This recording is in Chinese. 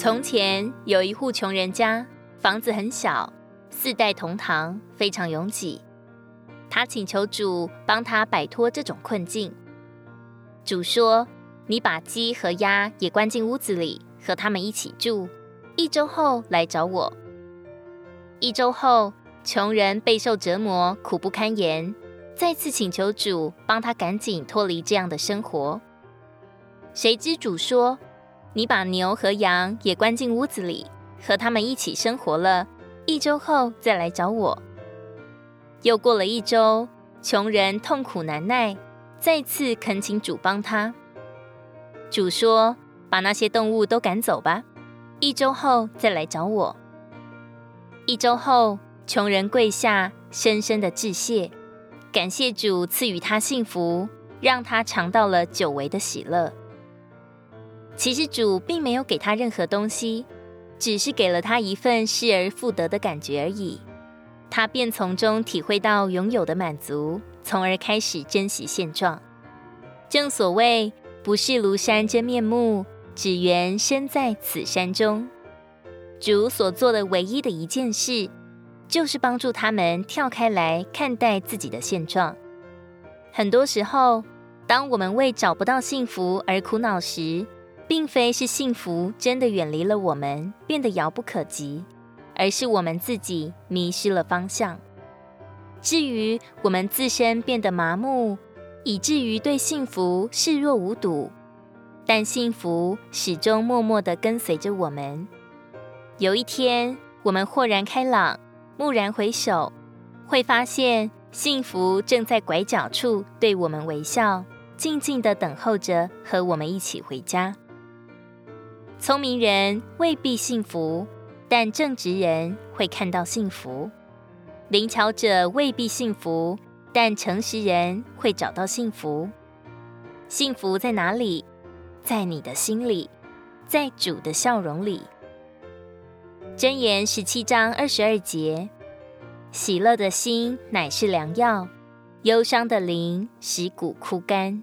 从前有一户穷人家，房子很小，四代同堂，非常拥挤。他请求主帮他摆脱这种困境。主说：“你把鸡和鸭也关进屋子里，和他们一起住。一周后来找我。”一周后，穷人备受折磨，苦不堪言，再次请求主帮他赶紧脱离这样的生活。谁知主说：“你把牛和羊也关进屋子里，和他们一起生活了。一周后再来找我。”又过了一周，穷人痛苦难耐，再次恳请主帮他。主说：“把那些动物都赶走吧，一周后再来找我。”一周后，穷人跪下，深深的致谢，感谢主赐予他幸福，让他尝到了久违的喜乐。其实主并没有给他任何东西，只是给了他一份失而复得的感觉而已。他便从中体会到拥有的满足，从而开始珍惜现状。正所谓“不识庐山真面目，只缘身在此山中”。主所做的唯一的一件事，就是帮助他们跳开来看待自己的现状。很多时候，当我们为找不到幸福而苦恼时，并非是幸福真的远离了我们，变得遥不可及。而是我们自己迷失了方向。至于我们自身变得麻木，以至于对幸福视若无睹，但幸福始终默默地跟随着我们。有一天，我们豁然开朗，蓦然回首，会发现幸福正在拐角处对我们微笑，静静地等候着和我们一起回家。聪明人未必幸福。但正直人会看到幸福，灵巧者未必幸福，但诚实人会找到幸福。幸福在哪里？在你的心里，在主的笑容里。箴言十七章二十二节：喜乐的心乃是良药，忧伤的灵使骨枯干。